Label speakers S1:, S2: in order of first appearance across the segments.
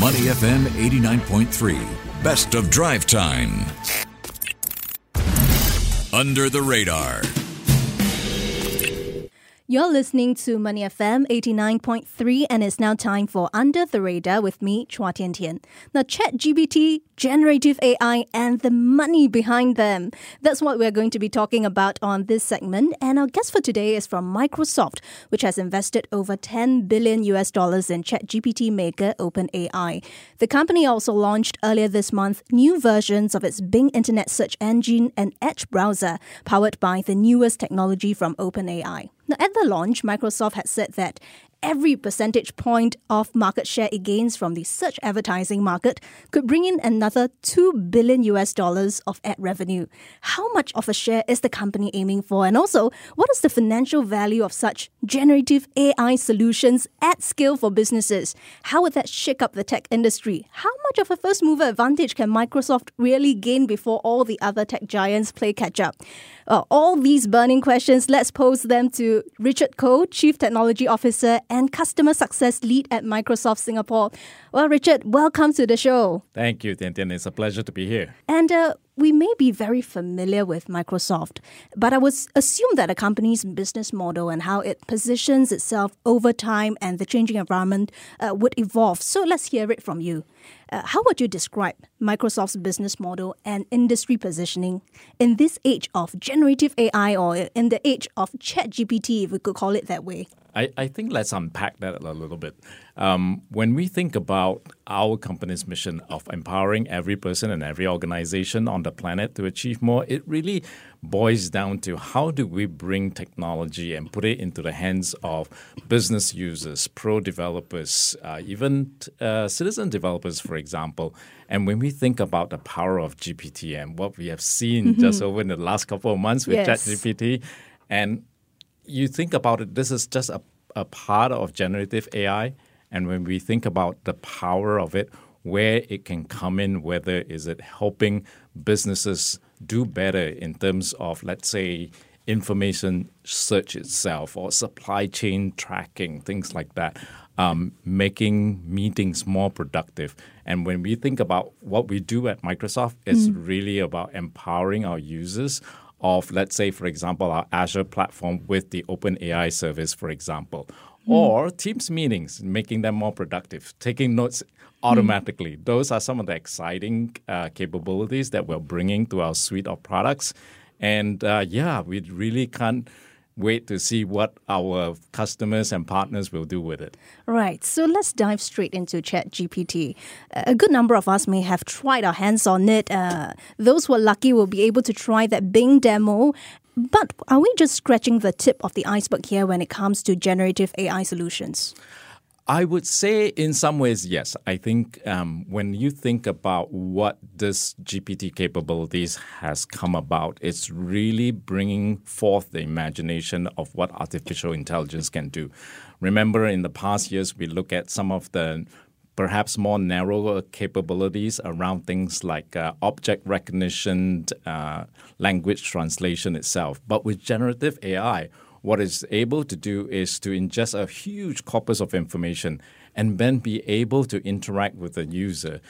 S1: Money FM 89.3, best of drive time. Under the radar.
S2: You're listening to Money FM 89.3 and it's now time for Under the Radar with me, Chua Tian Tian. Now, ChatGPT, generative AI, and the money behind them. That's what we're going to be talking about on this segment. And our guest for today is from Microsoft, which has invested over 10 billion US dollars in ChatGPT maker OpenAI. The company also launched earlier this month new versions of its Bing Internet Search Engine and Edge browser, powered by the newest technology from OpenAI. Now, at the launch, Microsoft had said that every percentage point of market share it gains from the search advertising market could bring in another 2 billion US dollars of ad revenue. How much of a share is the company aiming for? And also, what is the financial value of such generative AI solutions at scale for businesses? How would that shake up the tech industry? How much of a first mover advantage can Microsoft really gain before all the other tech giants play catch up? Uh, all these burning questions, let's pose them to Richard Koh, Chief Technology Officer and Customer Success Lead at Microsoft Singapore. Well, Richard, welcome to the show.
S3: Thank you, Tian Tian. It's a pleasure to be here.
S2: And uh, we may be very familiar with Microsoft, but I would assume that a company's business model and how it positions itself over time and the changing environment uh, would evolve. So let's hear it from you. Uh, how would you describe Microsoft's business model and industry positioning in this age of generative AI or in the age of ChatGPT, if we could call it that way?
S3: I, I think let's unpack that a little bit. Um, when we think about our company's mission of empowering every person and every organization on the planet to achieve more, it really boils down to how do we bring technology and put it into the hands of business users, pro developers, uh, even uh, citizen developers, for example. And when we think about the power of GPT and what we have seen mm-hmm. just over in the last couple of months with yes. ChatGPT, and you think about it, this is just a, a part of generative AI. And when we think about the power of it, where it can come in, whether is it helping businesses do better in terms of, let's say, information search itself or supply chain tracking, things like that, um, making meetings more productive. And when we think about what we do at Microsoft, it's mm. really about empowering our users of, let's say, for example, our Azure platform with the OpenAI service, for example, mm. or Teams meetings, making them more productive, taking notes automatically. Mm. Those are some of the exciting uh, capabilities that we're bringing to our suite of products. And uh, yeah, we really can't wait to see what our customers and partners will do with it.
S2: Right. So let's dive straight into ChatGPT. A good number of us may have tried our hands on it. Uh, those who are lucky will be able to try that Bing demo. But are we just scratching the tip of the iceberg here when it comes to generative AI solutions?
S3: I would say, in some ways, yes. I think um, when you think about what this GPT capabilities has come about, it's really bringing forth the imagination of what artificial intelligence can do. Remember, in the past years, we look at some of the perhaps more narrower capabilities around things like uh, object recognition, uh, language translation itself. But with generative AI, what it's able to do is to ingest a huge corpus of information and then be able to interact with the user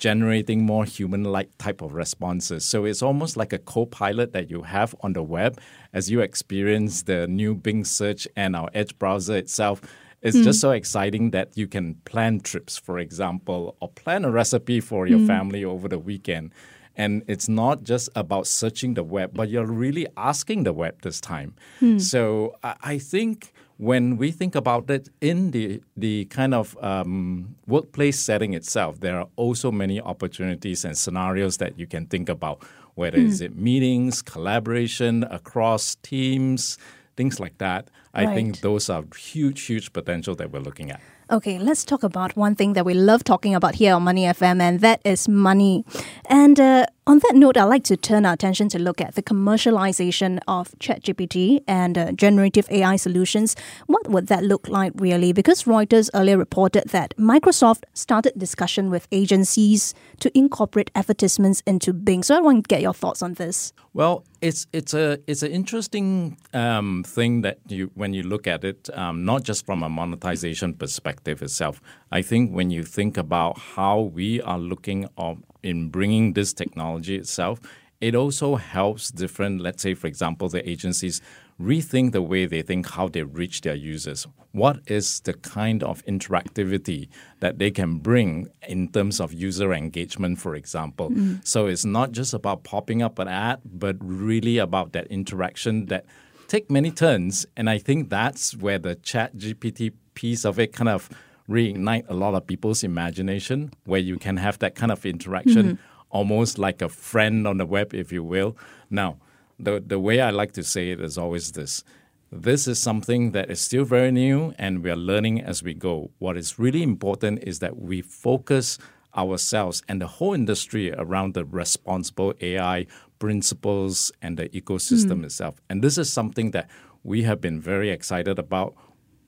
S3: generating more human-like type of responses. So it's almost like a co-pilot that you have on the web as you experience the new Bing search and our Edge browser itself. It's mm. just so exciting that you can plan trips, for example, or plan a recipe for your mm. family over the weekend. And it's not just about searching the web, but you're really asking the web this time. Hmm. So I think when we think about it in the the kind of um, workplace setting itself, there are also many opportunities and scenarios that you can think about. Whether mm. is it meetings, collaboration across teams, things like that. I right. think those are huge, huge potential that we're looking at.
S2: Okay, let's talk about one thing that we love talking about here on Money FM, and that is money. And uh, On that note, I'd like to turn our attention to look at the commercialization of ChatGPT and uh, generative AI solutions. What would that look like really? Because Reuters earlier reported that Microsoft started discussion with agencies to incorporate advertisements into Bing. So I want to get your thoughts on this.
S3: Well, it's it's a it's an interesting um, thing that you when you look at it, um, not just from a monetization perspective itself. I think when you think about how we are looking of, in bringing this technology itself, it also helps different. Let's say, for example, the agencies rethink the way they think how they reach their users. What is the kind of interactivity that they can bring in terms of user engagement, for example? Mm. So it's not just about popping up an ad, but really about that interaction that take many turns. And I think that's where the chat GPT piece of it kind of reignite a lot of people's imagination, where you can have that kind of interaction, mm-hmm. almost like a friend on the web, if you will. Now, the the way I like to say it is always this. This is something that is still very new and we are learning as we go. What is really important is that we focus ourselves and the whole industry around the responsible AI principles and the ecosystem mm. itself. And this is something that we have been very excited about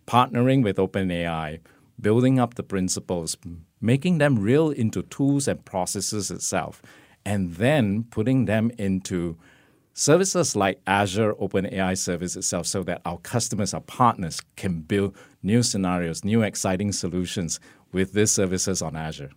S3: partnering with OpenAI, building up the principles, making them real into tools and processes itself, and then putting them into Services like Azure OpenAI service itself so that our customers, our partners can build new scenarios, new exciting solutions with these services on Azure.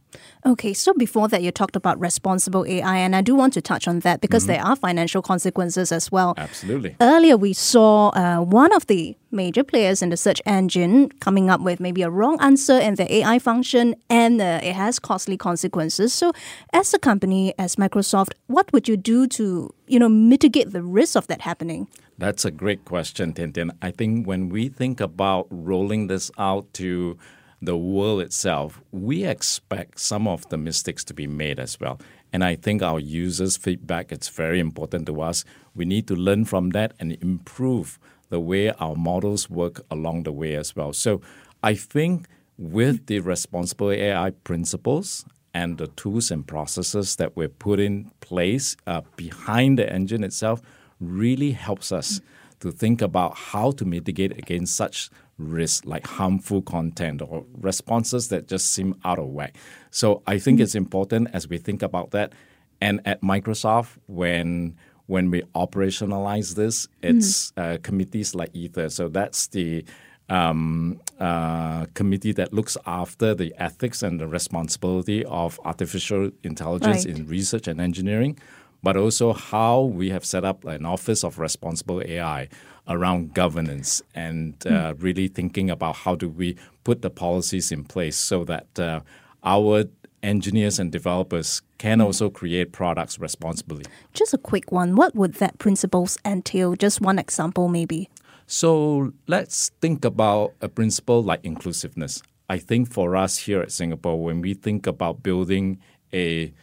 S2: Okay, so before that, you talked about responsible AI, and I do want to touch on that because mm-hmm. there are financial consequences as well.
S3: Absolutely.
S2: Earlier, we saw uh, one of the major players in the search engine coming up with maybe a wrong answer in the AI function, and uh, it has costly consequences. So, as a company, as Microsoft, what would you do to you know mitigate the risk of that happening?
S3: That's a great question, Tian Tian. I think when we think about rolling this out to the world itself, we expect some of the mistakes to be made as well. And I think our users' feedback is very important to us. We need to learn from that and improve the way our models work along the way as well. So I think with the responsible AI principles and the tools and processes that we're put in place uh, behind the engine itself really helps us to think about how to mitigate against such risks like harmful content or responses that just seem out of whack. So I think it's important as we think about that. And at Microsoft, when when we operationalize this, it's mm-hmm. uh, committees like Aether. So that's the um, uh, committee that looks after the ethics and the responsibility of artificial intelligence right. in research and engineering but also how we have set up an Office of Responsible AI around governance and uh, mm. really thinking about how do we put the policies in place so that uh, our engineers and developers can hmm. also create products responsibly.
S2: Just a quick one. What would that principles entail? Just one example, maybe.
S3: So let's think about a principle like inclusiveness. I think for us here at Singapore, when we think about building a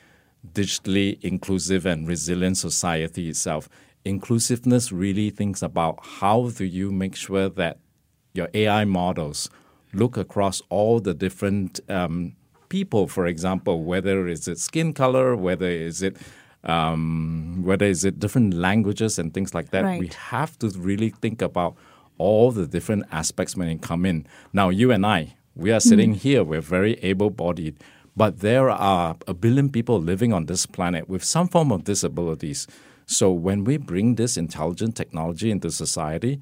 S3: digitally inclusive and resilient society itself, inclusiveness really thinks about how do you make sure that your AI models look across all the different um, people, for example, whether is it skin color, whether is it um, whether is it different languages and things like that.
S2: Right.
S3: We have to really think about all the different aspects when it come in. Now, you and I, we are sitting mm. here, we're very able-bodied but there are a billion people living on this planet with some form of disabilities. So when we bring this intelligent technology into society,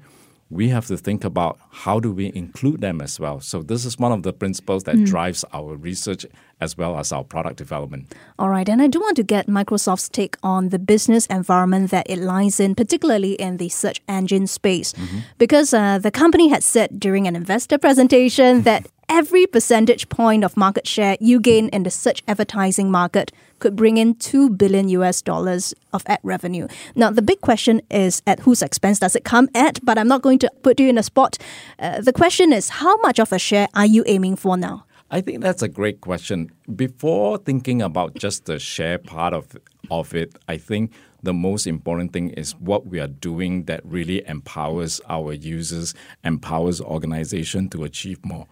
S3: we have to think about how do we include them as well. So this is one of the principles that mm. drives our research as well as our product development.
S2: All right, and I do want to get Microsoft's take on the business environment that it lies in, particularly in the search engine space, mm-hmm. because uh, the company had said during an investor presentation that every percentage point of market share you gain in the search advertising market could bring in 2 billion US dollars of ad revenue. Now, the big question is at whose expense does it come at? But I'm not going to put you in a spot. Uh, the question is how much of a share are you aiming for now?
S3: I think that's a great question. Before thinking about just the share part of of it, I think the most important thing is what we are doing that really empowers our users, empowers organization to achieve more.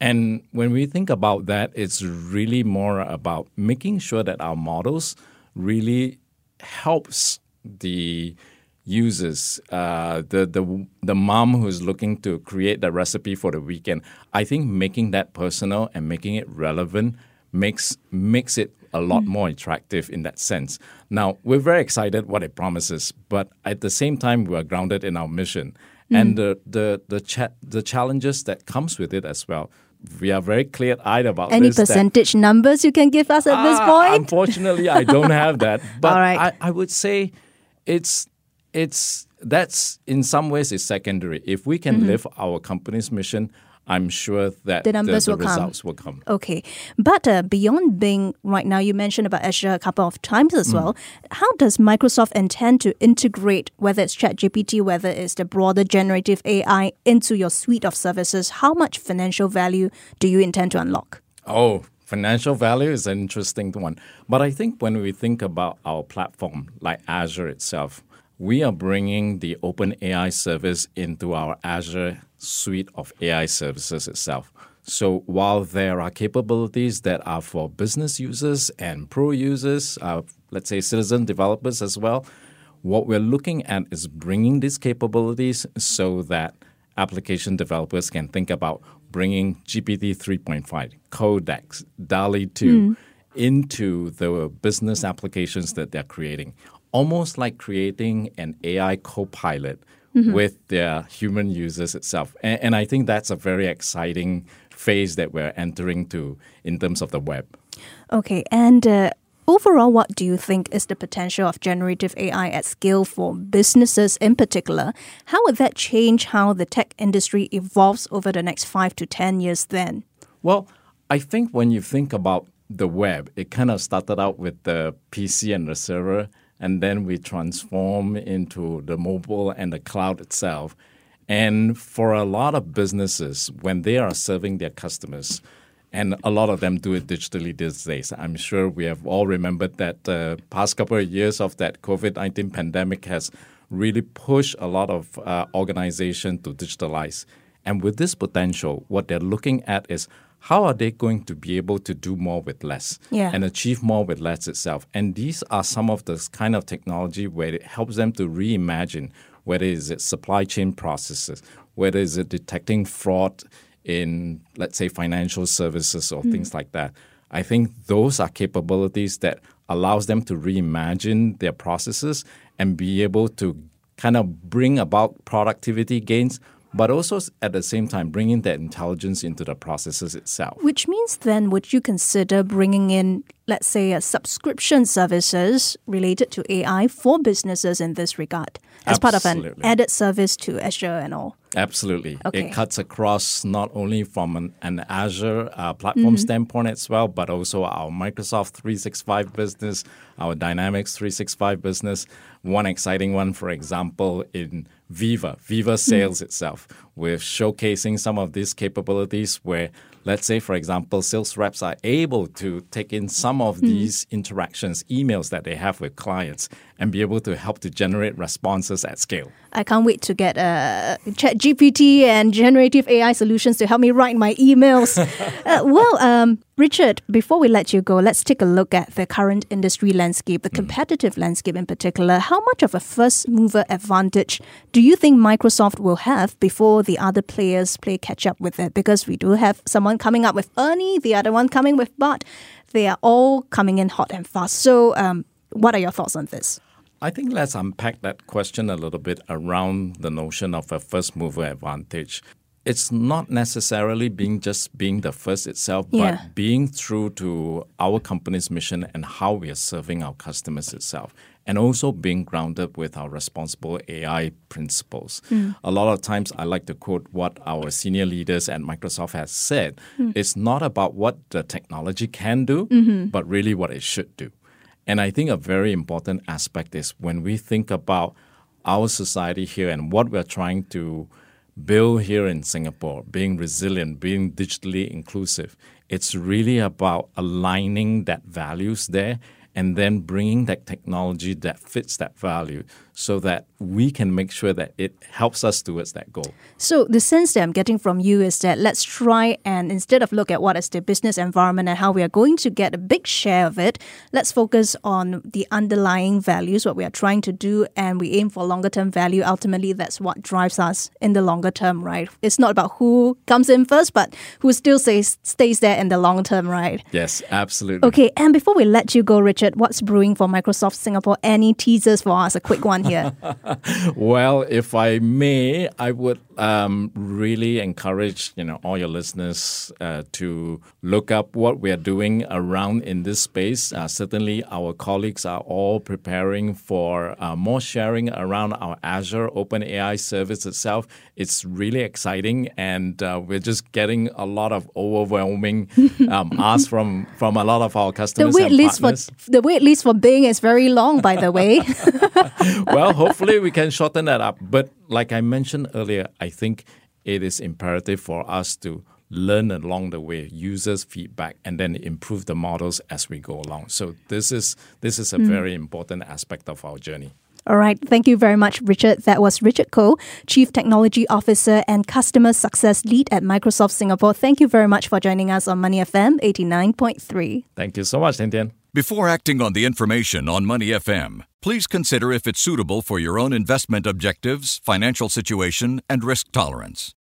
S3: And when we think about that, it's really more about making sure that our models really helps the users, uh, the the the mom who's looking to create the recipe for the weekend. I think making that personal and making it relevant makes makes it a lot mm. more attractive in that sense. Now we're very excited what it promises, but at the same time we are grounded in our mission mm. and the the the, cha- the challenges that comes with it as well we are very clear eyed about
S2: Any
S3: this,
S2: percentage
S3: that,
S2: numbers you can give us at uh, this point?
S3: Unfortunately, I don't have that. But I, I would say it's it's that's in some ways is secondary. If we can mm-hmm. live our company's mission, I'm sure that the numbers the, the will results come. will come.
S2: Okay, but uh, beyond Bing, right now you mentioned about Azure a couple of times as mm. well. How does Microsoft intend to integrate whether it's ChatGPT, whether it's the broader generative AI into your suite of services? How much financial value do you intend to unlock?
S3: Oh, financial value is an interesting one. But I think when we think about our platform, like Azure itself, we are bringing the Open AI service into our Azure suite of AI services itself. So while there are capabilities that are for business users and pro users, uh, let's say citizen developers as well, what we're looking at is bringing these capabilities so that application developers can think about bringing GPT 3.5, Codex, DALL-E 2 mm. into the business applications that they're creating almost like creating an AI co-pilot mm-hmm. with their human users itself. And, and, I think that's a very exciting phase that we're entering to in terms of the web.
S2: Okay, and uh, overall, what do you think is the potential of generative AI at scale for businesses in particular? How would that change how the tech industry evolves over the next five to ten years? Then,
S3: well, I think when you think about the web, it kind of started out with the PC and the server and then we transform into the mobile and the cloud itself. And for a lot of businesses, when they are serving their customers, and a lot of them do it digitally these days. I'm sure we have all remembered that the uh, past couple of years of that COVID 19 pandemic has really pushed a lot of uh, organizations to digitalize. And with this potential, what they're looking at is how are they going to be able to do more with less
S2: yeah.
S3: and achieve more with less itself? And these are some of the kind of technology where it helps them to reimagine whether it's it supply chain processes, whether it's it detecting fraud in, let's say, financial services or mm. things like that. I think those are capabilities that allows them to reimagine their processes and be able to kind of bring about productivity gains but also at the same time bringing that intelligence into the processes itself.
S2: Which means then, would you consider bringing in, let's say, a subscription services related to AI for businesses in this regard as Absolutely. part of an added service to Azure and all?
S3: Absolutely. Okay. It cuts across not only from an, an Azure uh, platform mm-hmm. standpoint as well, but also our Microsoft 365 business, our Dynamics 365 business. One exciting one, for example, in Viva, Viva hmm. Sales mm. itself. We're showcasing some of these capabilities where, let's say, for example, sales reps are able to take in some of mm. these interactions, emails that they have with clients, and be able to help to generate responses at scale.
S2: I can't wait to get uh, Chat GPT and generative AI solutions to help me write my emails. uh, well, um, Richard, before we let you go, let's take a look at the current industry landscape, the hmm. competitive landscape in particular. How much of a first mover advantage do you think Microsoft will have before the other players play catch up with it? Because we do have someone coming up with Ernie, the other one coming with Bard. They are all coming in hot and fast. So, um, what are your thoughts on this?
S3: I think let's unpack that question a little bit around the notion of a first mover advantage. It's not necessarily being just being the first itself, yeah. but being true to our company's mission and how we are serving our customers itself. And also being grounded with our responsible AI principles. Mm. A lot of times I like to quote what our senior leaders at Microsoft has said. Mm. It's not about what the technology can do, mm-hmm. but really what it should do. And I think a very important aspect is when we think about our society here and what we're trying to build here in Singapore, being resilient, being digitally inclusive, it's really about aligning that values there and then bringing that technology that fits that value so that we can make sure that it helps us towards that goal.
S2: So the sense that I'm getting from you is that let's try and instead of look at what is the business environment and how we are going to get a big share of it, let's focus on the underlying values, what we are trying to do, and we aim for longer term value. Ultimately, that's what drives us in the longer term, right? It's not about who comes in first, but who still stays stays there in the long term, right?
S3: Yes, absolutely.
S2: Okay, and before we let you go, Richard, what's brewing for Microsoft Singapore? Any teasers for us? A quick one here.
S3: well, if I may, I would um, really encourage you know all your listeners uh, to look up what we are doing around in this space. Uh, certainly, our colleagues are all preparing for uh, more sharing around our Azure OpenAI service itself. It's really exciting, and uh, we're just getting a lot of overwhelming um, asks from from a lot of our customers.
S2: The wait list for the wait list for Bing is very long, by the way.
S3: well, hopefully we can shorten that up. But like I mentioned earlier, I think it is imperative for us to learn along the way, users' feedback, and then improve the models as we go along. So this is this is a mm. very important aspect of our journey.
S2: All right. Thank you very much, Richard. That was Richard Koh, Chief Technology Officer and Customer Success Lead at Microsoft Singapore. Thank you very much for joining us on Money FM 89.3.
S3: Thank you so much, Tian Tian.
S1: Before acting on the information on Money FM, please consider if it's suitable for your own investment objectives, financial situation, and risk tolerance.